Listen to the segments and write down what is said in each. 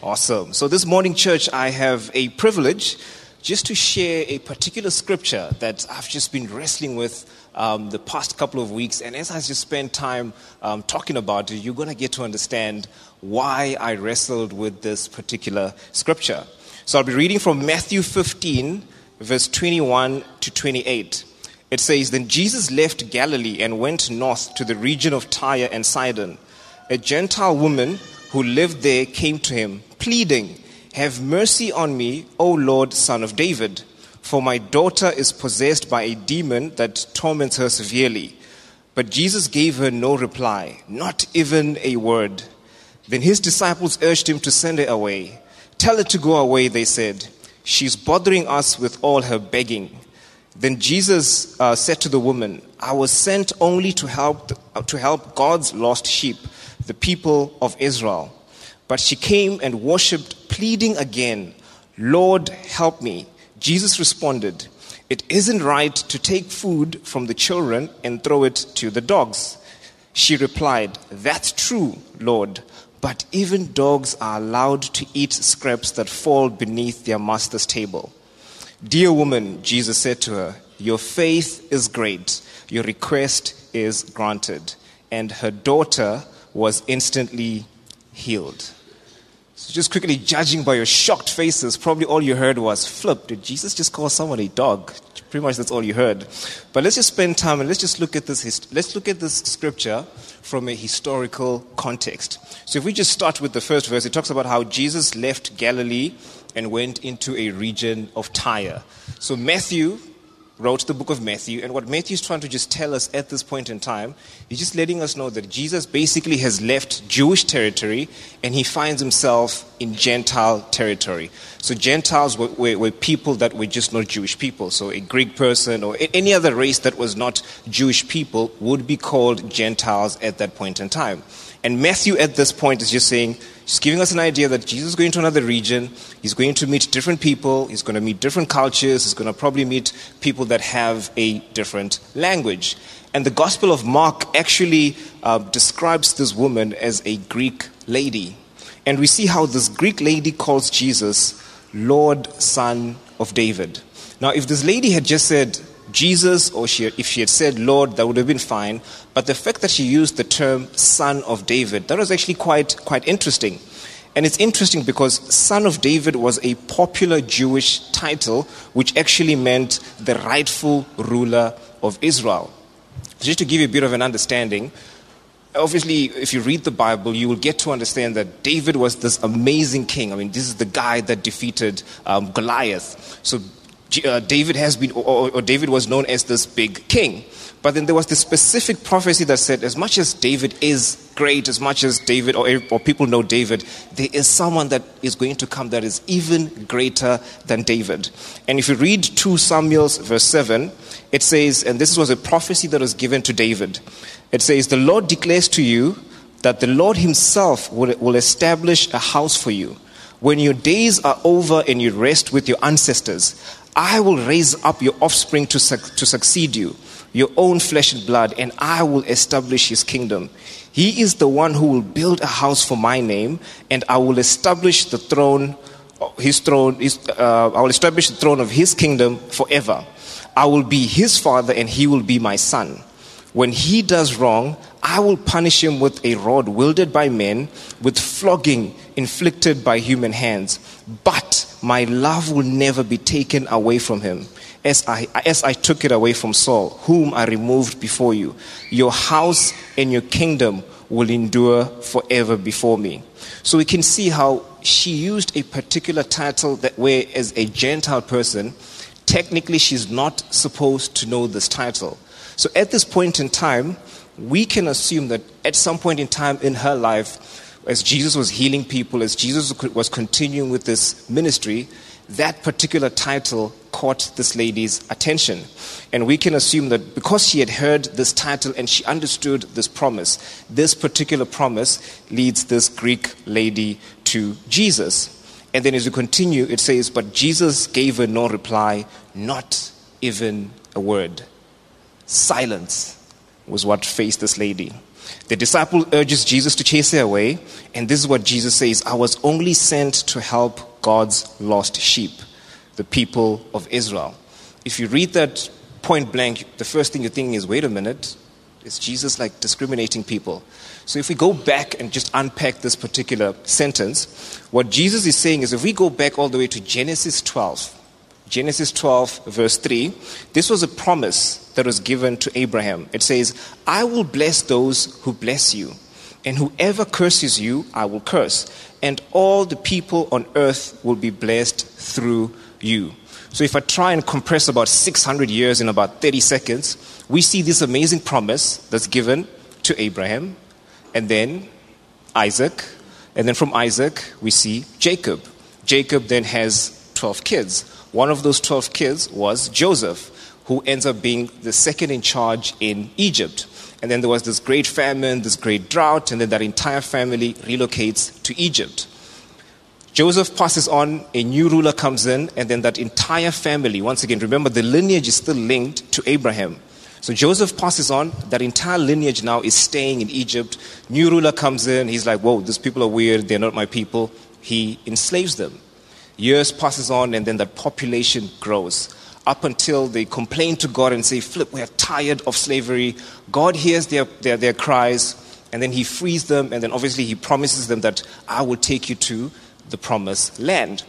Awesome. So, this morning, church, I have a privilege just to share a particular scripture that I've just been wrestling with um, the past couple of weeks. And as I just spend time um, talking about it, you're going to get to understand why I wrestled with this particular scripture. So, I'll be reading from Matthew 15, verse 21 to 28. It says, Then Jesus left Galilee and went north to the region of Tyre and Sidon. A Gentile woman who lived there came to him, pleading, Have mercy on me, O Lord, son of David, for my daughter is possessed by a demon that torments her severely. But Jesus gave her no reply, not even a word. Then his disciples urged him to send her away. Tell her to go away, they said. She's bothering us with all her begging. Then Jesus uh, said to the woman, I was sent only to help, to help God's lost sheep the people of Israel. But she came and worshipped, pleading again, Lord, help me. Jesus responded, It isn't right to take food from the children and throw it to the dogs. She replied, That's true, Lord, but even dogs are allowed to eat scraps that fall beneath their master's table. Dear woman, Jesus said to her, Your faith is great, your request is granted. And her daughter was instantly healed. So, just quickly judging by your shocked faces, probably all you heard was, Flip, did Jesus just call someone a dog? Pretty much that's all you heard. But let's just spend time and let's just look at this, let's look at this scripture from a historical context. So, if we just start with the first verse, it talks about how Jesus left Galilee and went into a region of Tyre. So, Matthew wrote the book of Matthew. And what Matthew is trying to just tell us at this point in time, he's just letting us know that Jesus basically has left Jewish territory and he finds himself in Gentile territory. So Gentiles were, were, were, people that were just not Jewish people. So a Greek person or any other race that was not Jewish people would be called Gentiles at that point in time. And Matthew at this point is just saying, just giving us an idea that Jesus is going to another region. He's going to meet different people. He's going to meet different cultures. He's going to probably meet people that have a different language. And the Gospel of Mark actually uh, describes this woman as a Greek lady. And we see how this Greek lady calls Jesus Lord, Son of David. Now, if this lady had just said, Jesus, or she, if she had said Lord, that would have been fine. But the fact that she used the term Son of David, that was actually quite, quite interesting. And it's interesting because Son of David was a popular Jewish title, which actually meant the rightful ruler of Israel. Just to give you a bit of an understanding, obviously, if you read the Bible, you will get to understand that David was this amazing king. I mean, this is the guy that defeated um, Goliath. So uh, David has been, or, or David was known as this big king. But then there was this specific prophecy that said, as much as David is great, as much as David or, or people know David, there is someone that is going to come that is even greater than David. And if you read 2 Samuel verse 7, it says, and this was a prophecy that was given to David. It says, The Lord declares to you that the Lord Himself will, will establish a house for you. When your days are over and you rest with your ancestors, I will raise up your offspring to, su- to succeed you, your own flesh and blood, and I will establish his kingdom. He is the one who will build a house for my name, and I will establish the throne, his throne, his, uh, I will establish the throne of his kingdom forever. I will be his father, and he will be my son. When he does wrong, I will punish him with a rod wielded by men, with flogging inflicted by human hands. But my love will never be taken away from him, as I, as I took it away from Saul, whom I removed before you. Your house and your kingdom will endure forever before me. So we can see how she used a particular title that where as a Gentile person, technically she's not supposed to know this title. So at this point in time, we can assume that at some point in time in her life, as Jesus was healing people, as Jesus was continuing with this ministry, that particular title caught this lady's attention. And we can assume that because she had heard this title and she understood this promise, this particular promise leads this Greek lady to Jesus. And then as we continue, it says, But Jesus gave her no reply, not even a word. Silence was what faced this lady. The disciple urges Jesus to chase her away, and this is what Jesus says I was only sent to help God's lost sheep, the people of Israel. If you read that point blank, the first thing you think is wait a minute, is Jesus like discriminating people? So if we go back and just unpack this particular sentence, what Jesus is saying is if we go back all the way to Genesis 12, Genesis 12, verse 3, this was a promise that was given to Abraham. It says, I will bless those who bless you, and whoever curses you, I will curse, and all the people on earth will be blessed through you. So, if I try and compress about 600 years in about 30 seconds, we see this amazing promise that's given to Abraham, and then Isaac, and then from Isaac, we see Jacob. Jacob then has 12 kids. One of those 12 kids was Joseph, who ends up being the second in charge in Egypt. And then there was this great famine, this great drought, and then that entire family relocates to Egypt. Joseph passes on, a new ruler comes in, and then that entire family, once again, remember the lineage is still linked to Abraham. So Joseph passes on, that entire lineage now is staying in Egypt. New ruler comes in, he's like, whoa, these people are weird, they're not my people. He enslaves them. Years passes on, and then that population grows up until they complain to God and say, Flip, we are tired of slavery. God hears their, their, their cries, and then He frees them, and then obviously He promises them that I will take you to the promised land.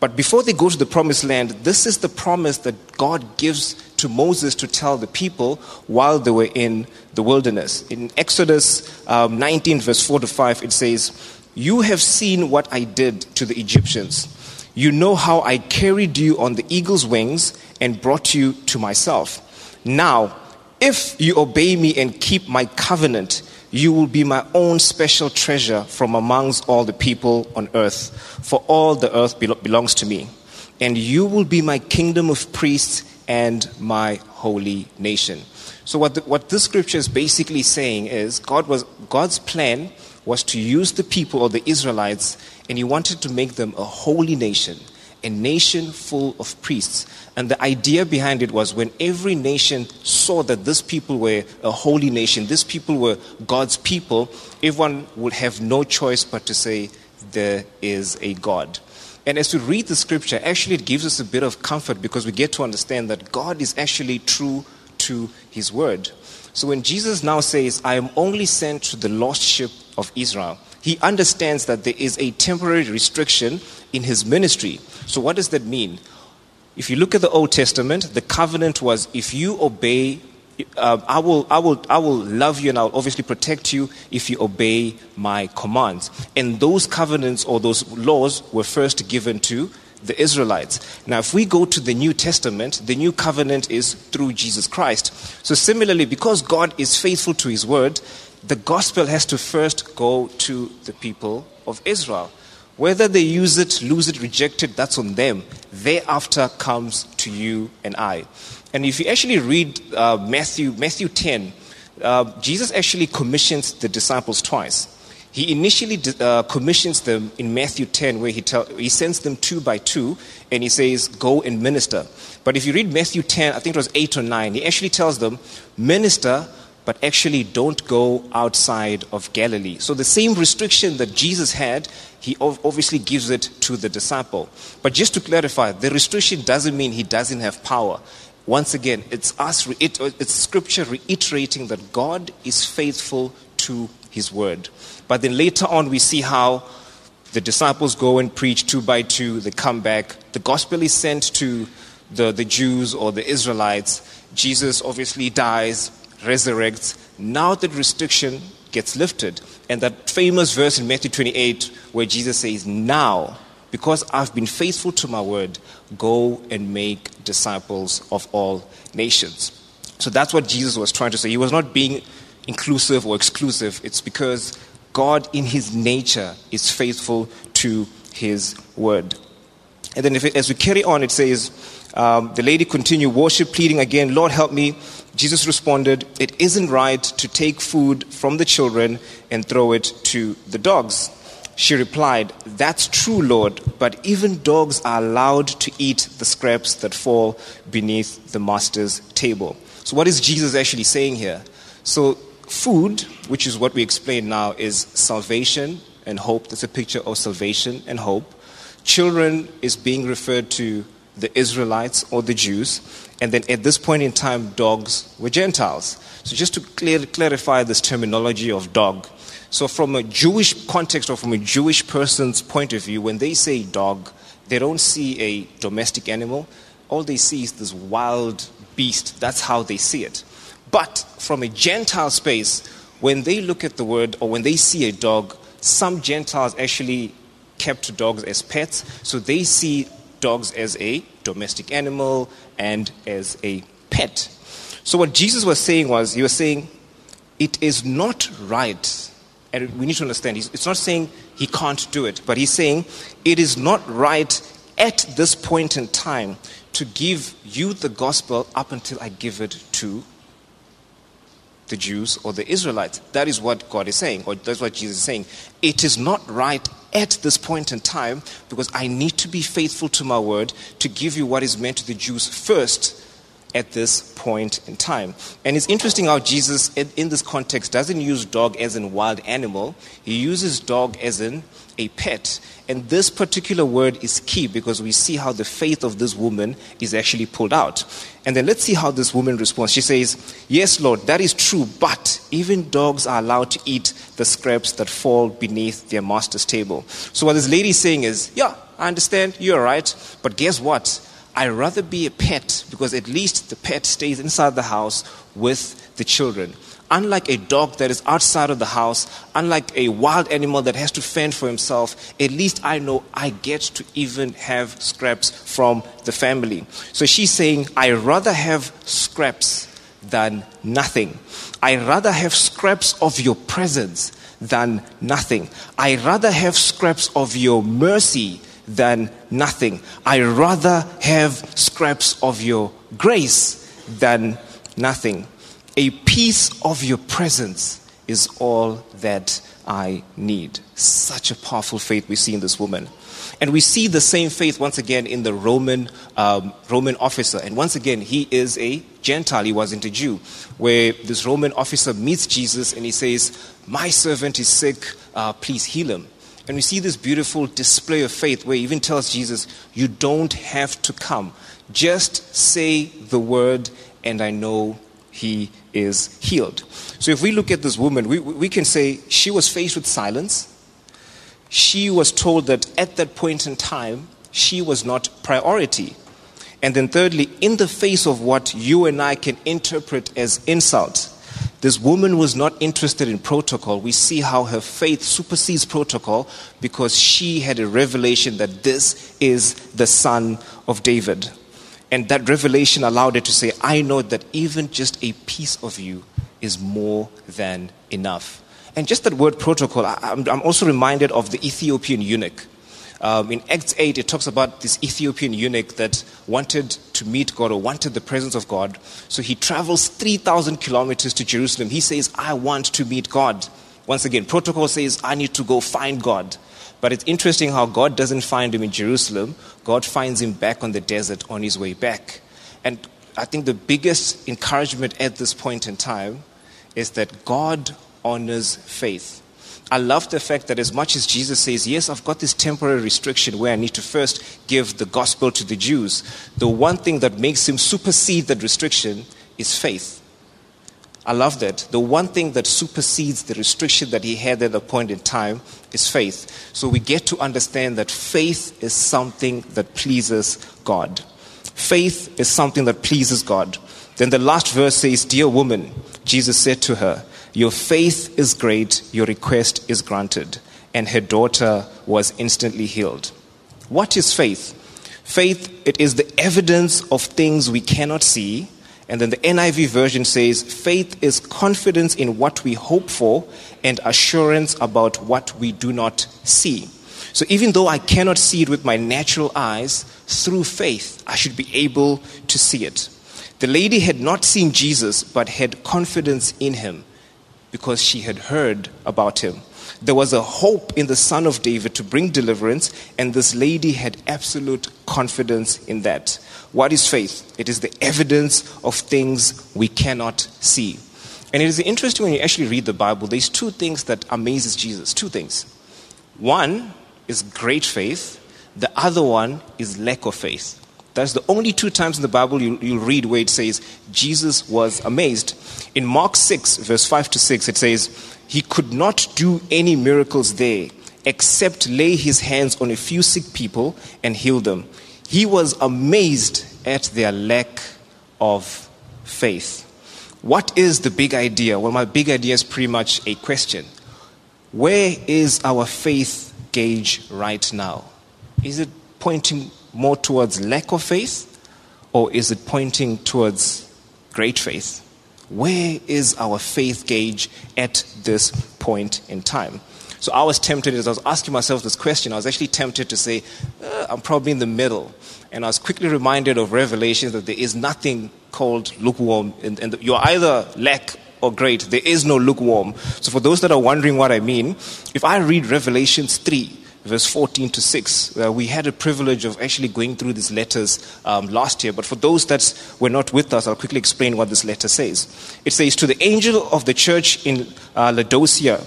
But before they go to the promised land, this is the promise that God gives to Moses to tell the people while they were in the wilderness. In Exodus um, 19, verse 4 to 5, it says, You have seen what I did to the Egyptians you know how I carried you on the eagle's wings and brought you to myself. Now, if you obey me and keep my covenant, you will be my own special treasure from amongst all the people on earth, for all the earth belongs to me. And you will be my kingdom of priests and my holy nation. So, what, the, what this scripture is basically saying is God was, God's plan was to use the people or the Israelites and he wanted to make them a holy nation, a nation full of priests. And the idea behind it was when every nation saw that this people were a holy nation, these people were God's people, everyone would have no choice but to say, There is a God. And as we read the scripture, actually it gives us a bit of comfort because we get to understand that God is actually true to his word. So when Jesus now says, I am only sent to the lost sheep of Israel, he understands that there is a temporary restriction in his ministry. So, what does that mean? If you look at the Old Testament, the covenant was if you obey, uh, I, will, I, will, I will love you and I'll obviously protect you if you obey my commands. And those covenants or those laws were first given to the Israelites. Now, if we go to the New Testament, the new covenant is through Jesus Christ. So, similarly, because God is faithful to his word, the gospel has to first go to the people of Israel. Whether they use it, lose it, reject it, that's on them. Thereafter comes to you and I. And if you actually read uh, Matthew, Matthew 10, uh, Jesus actually commissions the disciples twice. He initially uh, commissions them in Matthew 10, where he, tell, he sends them two by two, and he says, Go and minister. But if you read Matthew 10, I think it was 8 or 9, he actually tells them, Minister but actually don't go outside of Galilee. So the same restriction that Jesus had, he obviously gives it to the disciple. But just to clarify, the restriction doesn't mean he doesn't have power. Once again, it's us, it's scripture reiterating that God is faithful to his word. But then later on, we see how the disciples go and preach two by two, they come back. The gospel is sent to the, the Jews or the Israelites. Jesus obviously dies, resurrects, now that restriction gets lifted. And that famous verse in Matthew 28 where Jesus says, Now, because I've been faithful to my word, go and make disciples of all nations. So that's what Jesus was trying to say. He was not being inclusive or exclusive. It's because God, in his nature, is faithful to his word. And then, if as we carry on, it says, um, the lady continued, worship, pleading again, Lord, help me. Jesus responded, It isn't right to take food from the children and throw it to the dogs. She replied, That's true, Lord, but even dogs are allowed to eat the scraps that fall beneath the master's table. So, what is Jesus actually saying here? So, food, which is what we explain now, is salvation and hope. That's a picture of salvation and hope. Children is being referred to the Israelites or the Jews. And then at this point in time, dogs were Gentiles. So just to clear, clarify this terminology of dog. So, from a Jewish context or from a Jewish person's point of view, when they say dog, they don't see a domestic animal. All they see is this wild beast. That's how they see it. But from a Gentile space, when they look at the word or when they see a dog, some Gentiles actually kept dogs as pets. So they see dogs as a domestic animal and as a pet. So what Jesus was saying was, he was saying, it is not right, and we need to understand, it's not saying he can't do it, but he's saying it is not right at this point in time to give you the gospel up until I give it to the Jews or the Israelites. That is what God is saying, or that's what Jesus is saying. It is not right at this point in time because I need to be faithful to my word to give you what is meant to the Jews first at this point in time. And it's interesting how Jesus, in this context, doesn't use dog as in wild animal, he uses dog as in a pet. And this particular word is key because we see how the faith of this woman is actually pulled out. And then let's see how this woman responds. She says, Yes, Lord, that is true, but even dogs are allowed to eat the scraps that fall beneath their master's table. So what this lady is saying is, Yeah, I understand, you're right, but guess what? I'd rather be a pet because at least the pet stays inside the house with the children. Unlike a dog that is outside of the house, unlike a wild animal that has to fend for himself, at least I know I get to even have scraps from the family. So she's saying, I rather have scraps than nothing. I rather have scraps of your presence than nothing. I rather have scraps of your mercy than nothing. I rather have scraps of your grace than nothing. A piece of your presence is all that I need. Such a powerful faith we see in this woman. And we see the same faith once again in the Roman, um, Roman officer. And once again, he is a Gentile, he wasn't a Jew. Where this Roman officer meets Jesus and he says, My servant is sick, uh, please heal him. And we see this beautiful display of faith where he even tells Jesus, You don't have to come. Just say the word, and I know he is healed. So if we look at this woman, we, we can say she was faced with silence. She was told that at that point in time, she was not priority. And then, thirdly, in the face of what you and I can interpret as insult, this woman was not interested in protocol. We see how her faith supersedes protocol because she had a revelation that this is the son of David. And that revelation allowed her to say, I know that even just a piece of you is more than enough. And just that word protocol, I'm, also reminded of the Ethiopian eunuch. Um, in Acts 8, it talks about this Ethiopian eunuch that wanted to meet God or wanted the presence of God. So he travels 3,000 kilometers to Jerusalem. He says, I want to meet God. Once again, protocol says, I need to go find God. But it's interesting how God doesn't find him in Jerusalem, God finds him back on the desert on his way back. And I think the biggest encouragement at this point in time is that God honors faith. I love the fact that as much as Jesus says, Yes, I've got this temporary restriction where I need to first give the gospel to the Jews, the one thing that makes him supersede that restriction is faith. I love that. The one thing that supersedes the restriction that he had at the point in time is faith. So we get to understand that faith is something that pleases God. Faith is something that pleases God. Then the last verse says, Dear woman, Jesus said to her, your faith is great, your request is granted. And her daughter was instantly healed. What is faith? Faith, it is the evidence of things we cannot see. And then the NIV version says, faith is confidence in what we hope for and assurance about what we do not see. So even though I cannot see it with my natural eyes, through faith, I should be able to see it. The lady had not seen Jesus, but had confidence in him because she had heard about him. There was a hope in the Son of David to bring deliverance, and this lady had absolute confidence in that. What is faith? It is the evidence of things we cannot see. And it is interesting when you actually read the Bible, there's two things that amazes Jesus. Two things. One is great faith, the other one is lack of faith. That's the only two times in the Bible you, you'll read where it says Jesus was amazed. In Mark 6, verse 5 to 6, it says, He could not do any miracles there except lay his hands on a few sick people and heal them. He was amazed at their lack of faith. What is the big idea? Well, my big idea is pretty much a question. Where is our faith gauge right now? Is it pointing more towards lack of faith or is it pointing towards great faith? Where is our faith gauge at this point in time? So I was tempted as I was asking myself this question, I was actually tempted to say, uh, I'm probably in the middle. And I was quickly reminded of Revelation that there is nothing called lukewarm. And, and you're either lack or great. There is no lukewarm. So for those that are wondering what I mean, if I read Revelations 3, verse 14 to 6. Uh, we had a privilege of actually going through these letters um, last year, but for those that were not with us, I'll quickly explain what this letter says. It says, To the angel of the church in uh, Laodicea,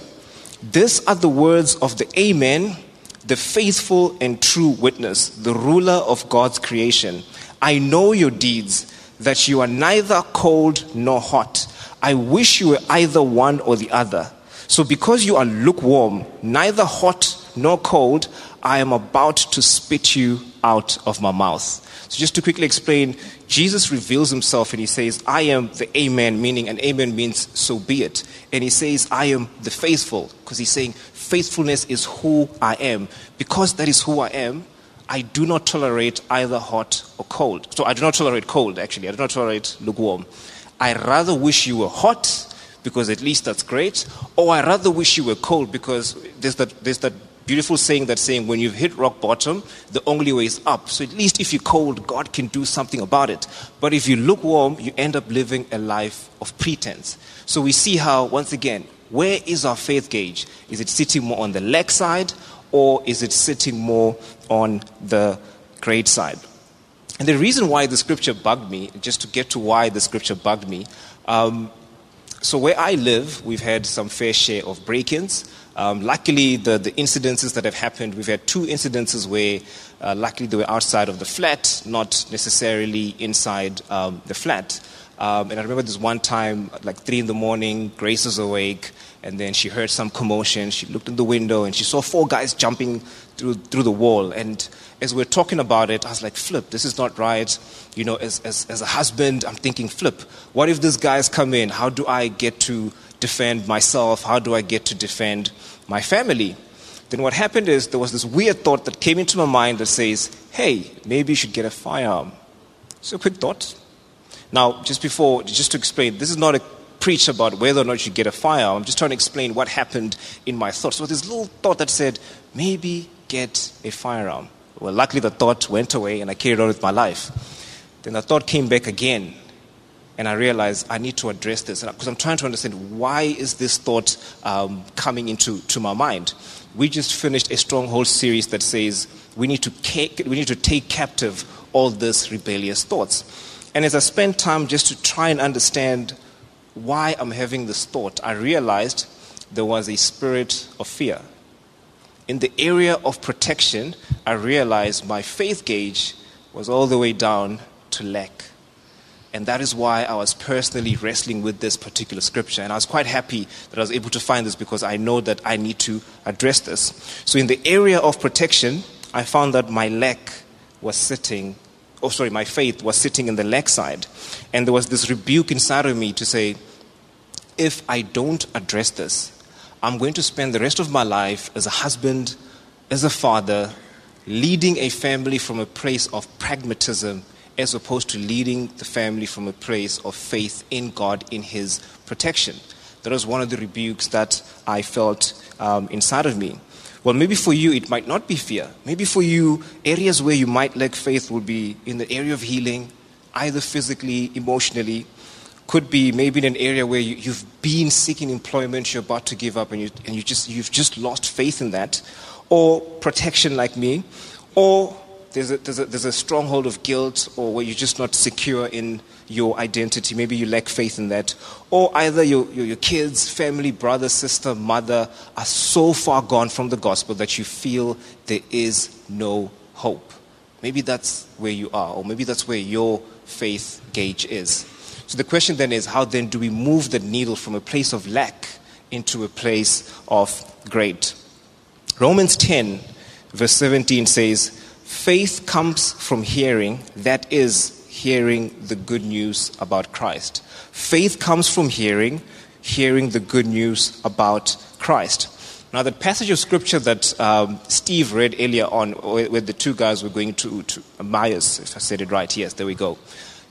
these are the words of the Amen, the faithful and true witness, the ruler of God's creation. I know your deeds, that you are neither cold nor hot. I wish you were either one or the other. So, because you are lukewarm, neither hot nor cold, I am about to spit you out of my mouth. So, just to quickly explain, Jesus reveals himself and he says, I am the Amen, meaning, and Amen means so be it. And he says, I am the faithful, because he's saying, faithfulness is who I am. Because that is who I am, I do not tolerate either hot or cold. So, I do not tolerate cold, actually. I do not tolerate lukewarm. I rather wish you were hot because at least that's great, or I rather wish you were cold because there's that, there's that beautiful saying that saying when you've hit rock bottom, the only way is up. So at least if you're cold, God can do something about it. But if you look warm, you end up living a life of pretense. So we see how, once again, where is our faith gauge? Is it sitting more on the leg side or is it sitting more on the great side? And the reason why the scripture bugged me, just to get to why the scripture bugged me, um, so where I live, we've had some fair share of break-ins. Um, luckily, the, the incidences that have happened, we've had two incidences where uh, luckily they were outside of the flat, not necessarily inside um, the flat. Um, and I remember this one time, like three in the morning, Grace was awake, and then she heard some commotion. She looked in the window and she saw four guys jumping through, through the wall. And as we are talking about it, I was like, Flip, this is not right. You know, as, as, as a husband, I'm thinking, Flip, what if these guys come in? How do I get to defend myself? How do I get to defend my family? Then what happened is there was this weird thought that came into my mind that says, hey, maybe you should get a firearm. So, a quick thought. Now, just before, just to explain, this is not a preach about whether or not you get a firearm. I'm just trying to explain what happened in my thoughts. So, this little thought that said, maybe get a firearm. Well, luckily the thought went away and I carried on with my life. Then the thought came back again and I realized I need to address this because I'm trying to understand why is this thought um, coming into to my mind. We just finished a stronghold series that says we need to we need to take captive all these rebellious thoughts. And as I spent time just to try and understand why I'm having this thought, I realized there was a spirit of fear in the area of protection, I realized my faith gauge was all the way down to lack. And that is why I was personally wrestling with this particular scripture. And I was quite happy that I was able to find this because I know that I need to address this. So, in the area of protection, I found that my lack was sitting, oh, sorry, my faith was sitting in the lack side. And there was this rebuke inside of me to say, if I don't address this, I'm going to spend the rest of my life as a husband, as a father, leading a family from a place of pragmatism as opposed to leading the family from a place of faith in God, in His protection. That was one of the rebukes that I felt um, inside of me. Well, maybe for you, it might not be fear. Maybe for you, areas where you might lack faith would be in the area of healing, either physically, emotionally, could be maybe in an area where you, have been seeking employment, you're about to give up, and, you, and you just, you've just lost faith in that, or protection like me, or there's a, there's, a, there's a stronghold of guilt or where you're just not secure in your identity. Maybe you lack faith in that. Or either your, your, your, kids, family, brother, sister, mother are so far gone from the gospel that you feel there is no hope. Maybe that's where you are, or maybe that's where your faith gauge is. So the question then is how then do we move the needle from a place of lack into a place of great? Romans 10, verse 17 says, Faith comes from hearing, that is, hearing the good news about Christ. Faith comes from hearing, hearing the good news about Christ. Now, the passage of scripture that um, Steve read earlier on, where the two guys were going to, to Emmaus, if I said it right, yes, there we go.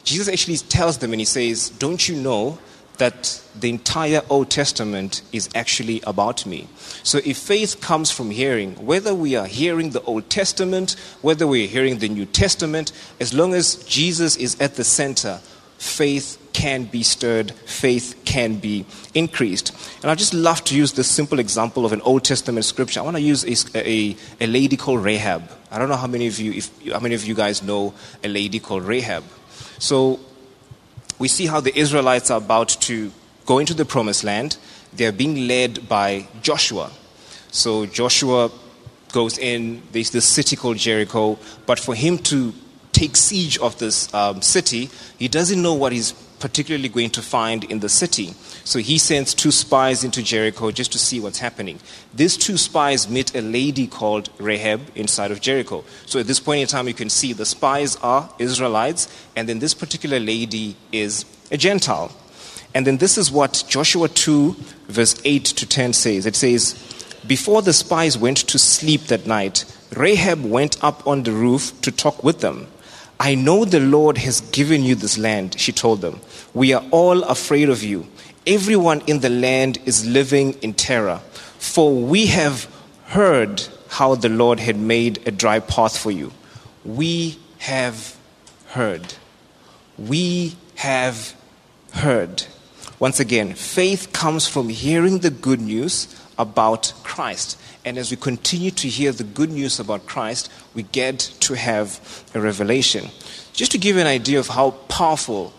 Jesus actually tells them and he says, Don't you know that the entire Old Testament is actually about me. So if faith comes from hearing, whether we are hearing the Old Testament, whether we're hearing the New Testament, as long as Jesus is at the center, faith can be stirred, faith can be increased. And I just love to use this simple example of an Old Testament scripture. I want to use a, a, a lady called Rahab. I don't know how many of you, if, how many of you guys know a lady called Rahab. So we see how the Israelites are about to go into the promised land. They're being led by Joshua. So Joshua goes in, there's this city called Jericho, but for him to take siege of this um, city, he doesn't know what he's particularly going to find in the city. So he sends two spies into Jericho just to see what's happening. These two spies meet a lady called Rahab inside of Jericho. So at this point in time, you can see the spies are Israelites, and then this particular lady is a Gentile. And then this is what Joshua 2, verse 8 to 10 says. It says, Before the spies went to sleep that night, Rahab went up on the roof to talk with them. I know the Lord has given you this land, she told them. We are all afraid of you. Everyone in the land is living in terror, for we have heard how the Lord had made a dry path for you. We have heard. We have heard. Once again, faith comes from hearing the good news about Christ. And as we continue to hear the good news about Christ, we get to have a revelation. Just to give you an idea of how powerful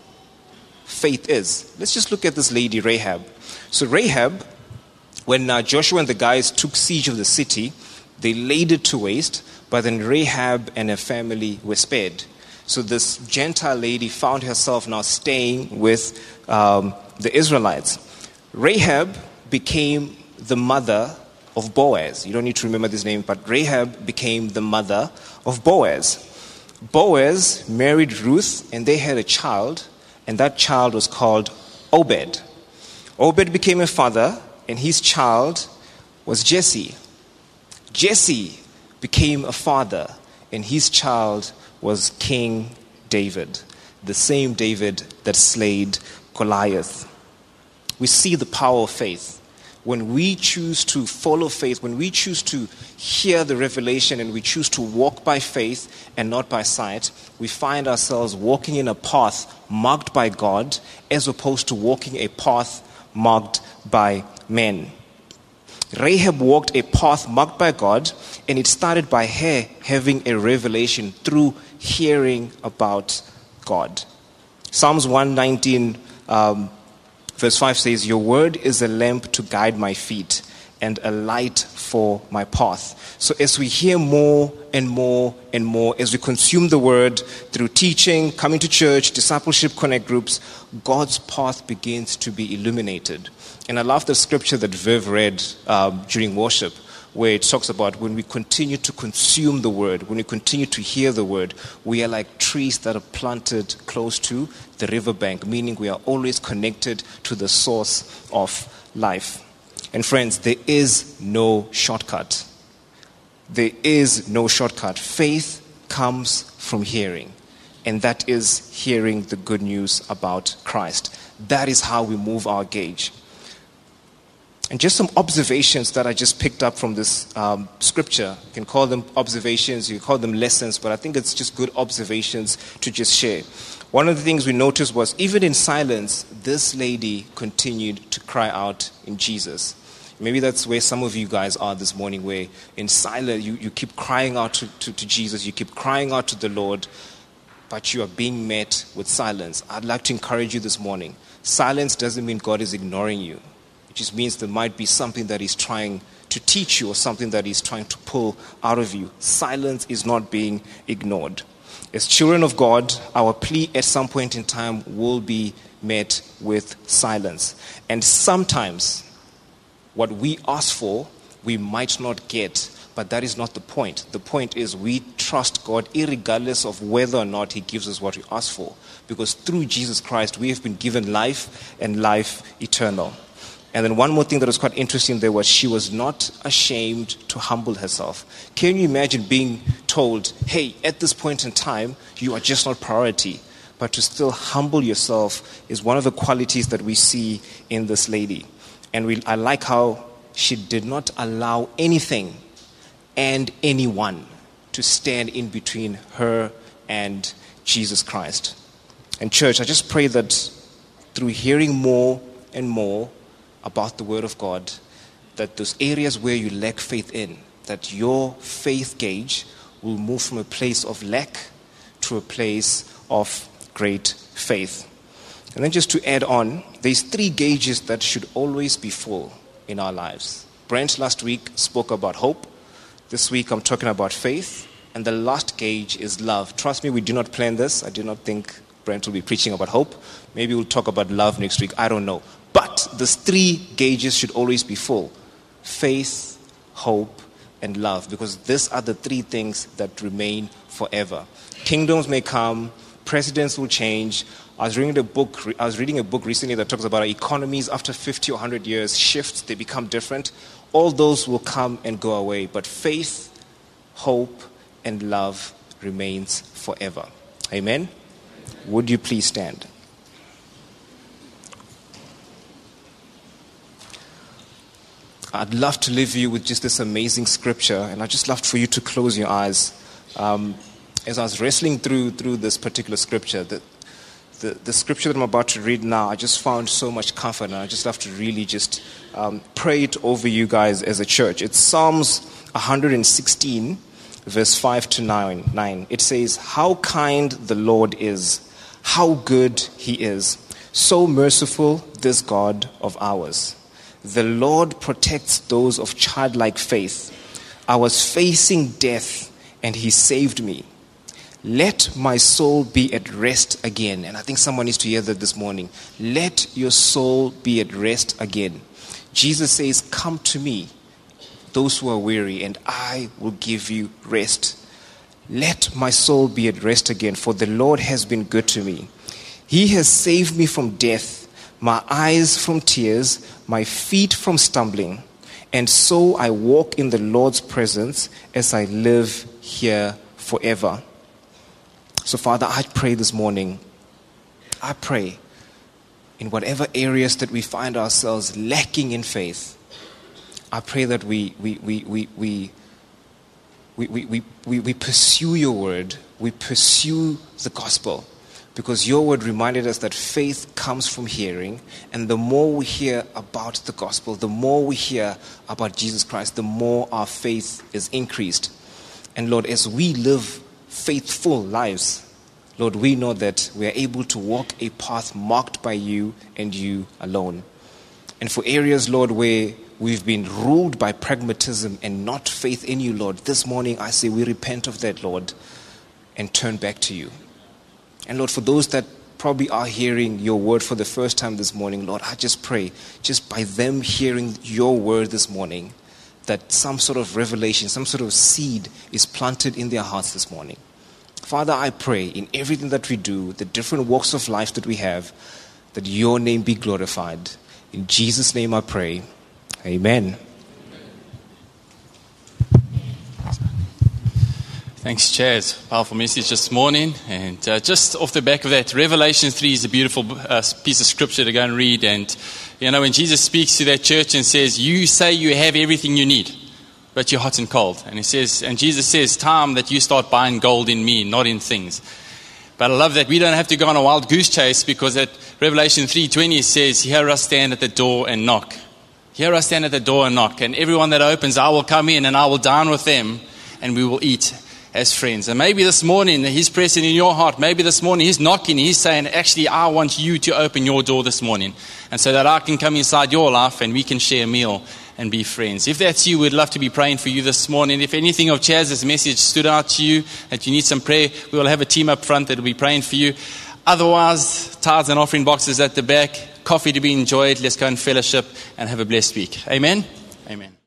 faith is, let's just look at this lady, Rahab. So, Rahab, when uh, Joshua and the guys took siege of the city, they laid it to waste, but then Rahab and her family were spared. So, this Gentile lady found herself now staying with um, the Israelites. Rahab became the mother of Boaz. You don't need to remember this name, but Rahab became the mother of Boaz. Boaz married Ruth, and they had a child, and that child was called Obed. Obed became a father, and his child was Jesse. Jesse became a father, and his child was King David, the same David that slayed Goliath. We see the power of faith when we choose to follow faith, when we choose to hear the revelation and we choose to walk by faith and not by sight, we find ourselves walking in a path marked by God as opposed to walking a path marked by men. Rahab walked a path marked by God, and it started by her having a revelation through hearing about God. Psalms 119, um, Verse 5 says, Your word is a lamp to guide my feet and a light for my path. So, as we hear more and more and more, as we consume the word through teaching, coming to church, discipleship connect groups, God's path begins to be illuminated. And I love the scripture that Viv read um, during worship where it talks about when we continue to consume the word, when we continue to hear the word, we are like trees that are planted close to the riverbank, meaning we are always connected to the source of life. And friends, there is no shortcut. There is no shortcut. Faith comes from hearing, and that is hearing the good news about Christ. That is how we move our gauge. And just some observations that I just picked up from this um, scripture. You can call them observations, you call them lessons, but I think it's just good observations to just share. One of the things we noticed was even in silence, this lady continued to cry out in Jesus. Maybe that's where some of you guys are this morning, where in silence you, you keep crying out to, to, to Jesus, you keep crying out to the Lord, but you are being met with silence. I'd like to encourage you this morning. Silence doesn't mean God is ignoring you, means there might be something that He's trying to teach you or something that He's trying to pull out of you. Silence is not being ignored. As children of God, our plea at some point in time will be met with silence. And sometimes what we ask for, we might not get, but that is not the point. The point is we trust God regardless of whether or not He gives us what we ask for. Because through Jesus Christ, we have been given life and life eternal. And then one more thing that was quite interesting there was she was not ashamed to humble herself. Can you imagine being told, hey, at this point in time, you are just not priority? But to still humble yourself is one of the qualities that we see in this lady. And we, I like how she did not allow anything and anyone to stand in between her and Jesus Christ. And, church, I just pray that through hearing more and more about the Word of God, that those areas where you lack faith in, that your faith gauge will move from a place of lack to a place of great faith. And then just to add on, there's three gauges that should always be full in our lives. Brent last week spoke about hope. This week I'm talking about faith. And the last gauge is love. Trust me, we do not plan this. I do not think Brent will be preaching about hope. Maybe we'll talk about love next week. I don't know. But these three gauges should always be full faith, hope, and love, because these are the three things that remain forever. Kingdoms may come, presidents will change. I was reading a book. I was reading a book recently that talks about economies after 50 or 100 years shift; They become different. All those will come and go away, but faith, hope, and love remains forever. Amen. Would you please stand? I'd love to leave you with just this amazing scripture, and I'd just love for you to close your eyes. Um, as I was wrestling through, through this particular scripture, the, the, the, scripture that I'm about to read now, I just found so much comfort, and I just love to really just um, pray it over you guys as a church. It's Psalms 116, verse 5 to 9. 9. It says, How kind the Lord is, how good he is, so merciful, this God of ours. The Lord protects those of childlike faith. I was facing death and he saved me. Let my soul be at rest again. And I think someone needs to hear that this morning. Let your soul be at rest again. Jesus says, Come to me, those who are weary, and I will give you rest. Let my soul be at rest again, for the Lord has been good to me. He has saved me from death my eyes from tears, my feet from stumbling. And so I walk in the Lord's presence as I live here forever. So, Father, I pray this morning, I pray in whatever areas that we find ourselves lacking in faith, I pray that we, we, we, we, we, we, we, we, we pursue your word, we pursue the gospel because your word reminded us that faith comes from hearing, and the more we hear about the gospel, the more we hear about Jesus Christ, the more our faith is increased. And Lord, as we live faithful lives, Lord, we know that we are able to walk a path marked by you and you alone. And for areas, Lord, where we've been ruled by pragmatism and not faith in you, Lord, this morning I say we repent of that, Lord, and turn back to you. And Lord, for those that probably are hearing your word for the first time this morning, Lord, I just pray, just by them hearing your word this morning, that some sort of revelation, some sort of seed is planted in their hearts this morning. Father, I pray in everything that we do, the different walks of life that we have, that your name be glorified. In Jesus' name I pray. Amen. Thanks, Chaz. Powerful message this morning. And uh, just off the back of that, Revelation 3 is a beautiful uh, piece of scripture to go and read. And, you know, when Jesus speaks to that church and says, You say you have everything you need, but you're hot and cold. And he says, and Jesus says, Time that you start buying gold in me, not in things. But I love that we don't have to go on a wild goose chase because at Revelation 3.20 says, Here I stand at the door and knock. Here I stand at the door and knock, and everyone that opens, I will come in and I will dine with them, and we will eat as friends. And maybe this morning He's pressing in your heart. Maybe this morning He's knocking. He's saying, Actually, I want you to open your door this morning. And so that I can come inside your life and we can share a meal and be friends. If that's you, we'd love to be praying for you this morning. If anything of Chaz's message stood out to you, that you need some prayer, we will have a team up front that will be praying for you. Otherwise, tithes and offering boxes at the back, coffee to be enjoyed. Let's go and fellowship and have a blessed week. Amen. Amen.